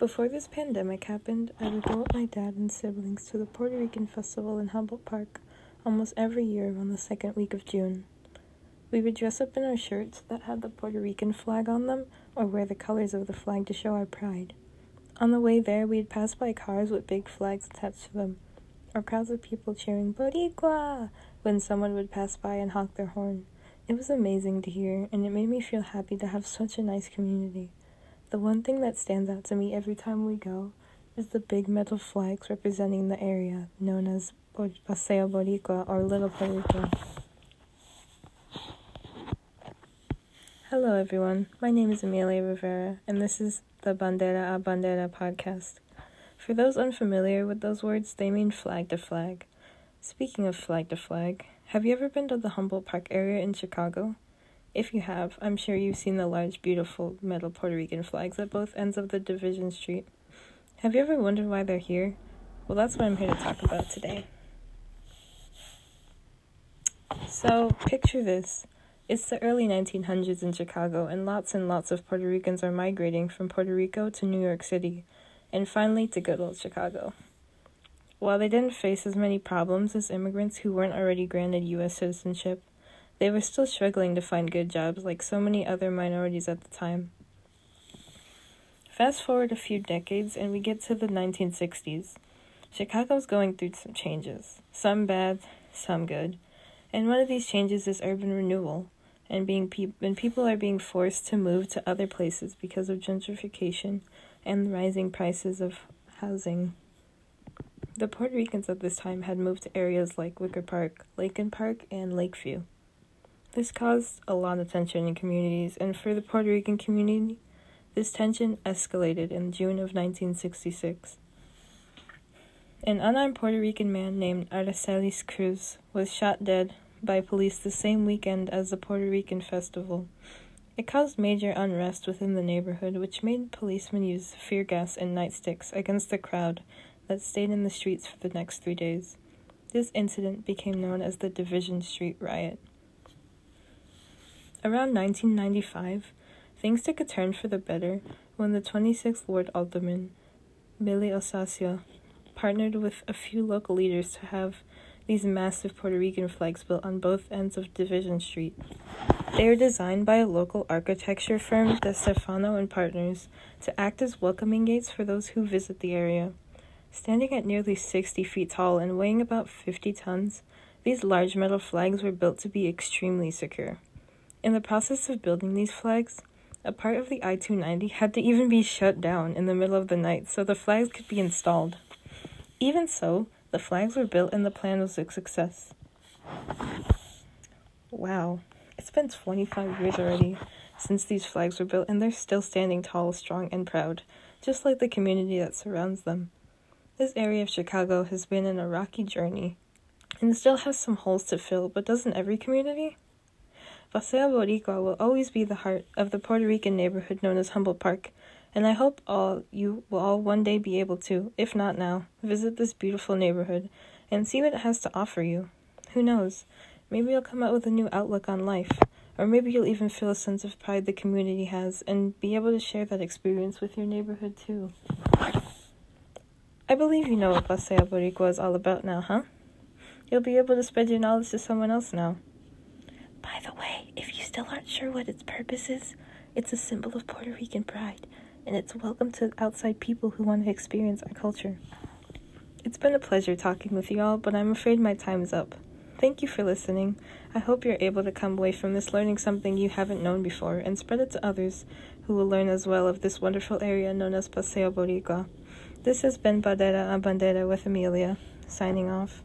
Before this pandemic happened, I would go with my dad and siblings to the Puerto Rican Festival in Humboldt Park almost every year around the second week of June. We would dress up in our shirts that had the Puerto Rican flag on them or wear the colors of the flag to show our pride. On the way there, we'd pass by cars with big flags attached to them, or crowds of people cheering Boricua when someone would pass by and honk their horn. It was amazing to hear, and it made me feel happy to have such a nice community. The one thing that stands out to me every time we go is the big metal flags representing the area known as Paseo Boricua or Little Puerto. Hello, everyone. My name is Amelia Rivera, and this is the Bandera a Bandera podcast. For those unfamiliar with those words, they mean flag to flag. Speaking of flag to flag, have you ever been to the Humboldt Park area in Chicago? If you have, I'm sure you've seen the large, beautiful metal Puerto Rican flags at both ends of the Division Street. Have you ever wondered why they're here? Well, that's what I'm here to talk about today. So, picture this. It's the early 1900s in Chicago, and lots and lots of Puerto Ricans are migrating from Puerto Rico to New York City, and finally to good old Chicago. While they didn't face as many problems as immigrants who weren't already granted U.S. citizenship, they were still struggling to find good jobs like so many other minorities at the time. Fast forward a few decades and we get to the 1960s. Chicago's going through some changes, some bad, some good. And one of these changes is urban renewal, and being pe- and people are being forced to move to other places because of gentrification and the rising prices of housing. The Puerto Ricans at this time had moved to areas like Wicker Park, Lincoln Park, and Lakeview. This caused a lot of tension in communities, and for the Puerto Rican community, this tension escalated in June of 1966. An unarmed Puerto Rican man named Aracelis Cruz was shot dead by police the same weekend as the Puerto Rican festival. It caused major unrest within the neighborhood, which made policemen use fear gas and nightsticks against the crowd that stayed in the streets for the next three days. This incident became known as the Division Street Riot. Around 1995, things took a turn for the better when the 26th Ward Alderman, Billy Ocasio, partnered with a few local leaders to have these massive Puerto Rican flags built on both ends of Division Street. They are designed by a local architecture firm, De Stefano and Partners, to act as welcoming gates for those who visit the area. Standing at nearly 60 feet tall and weighing about 50 tons, these large metal flags were built to be extremely secure. In the process of building these flags, a part of the I 290 had to even be shut down in the middle of the night so the flags could be installed. Even so, the flags were built and the plan was a success. Wow, it's been 25 years already since these flags were built, and they're still standing tall, strong, and proud, just like the community that surrounds them. This area of Chicago has been in a rocky journey and still has some holes to fill, but doesn't every community? Paseo Boricua will always be the heart of the Puerto Rican neighborhood known as Humboldt Park, and I hope all you will all one day be able to, if not now, visit this beautiful neighborhood and see what it has to offer you. Who knows? Maybe you'll come out with a new outlook on life, or maybe you'll even feel a sense of pride the community has and be able to share that experience with your neighborhood too. I believe you know what Paseo Boricua is all about now, huh? You'll be able to spread your knowledge to someone else now. By the way, if you still aren't sure what its purpose is, it's a symbol of Puerto Rican pride, and it's welcome to outside people who want to experience our culture. It's been a pleasure talking with you all, but I'm afraid my time's up. Thank you for listening. I hope you're able to come away from this learning something you haven't known before and spread it to others who will learn as well of this wonderful area known as Paseo Boricua. This has been Bandera a Bandera with Amelia, signing off.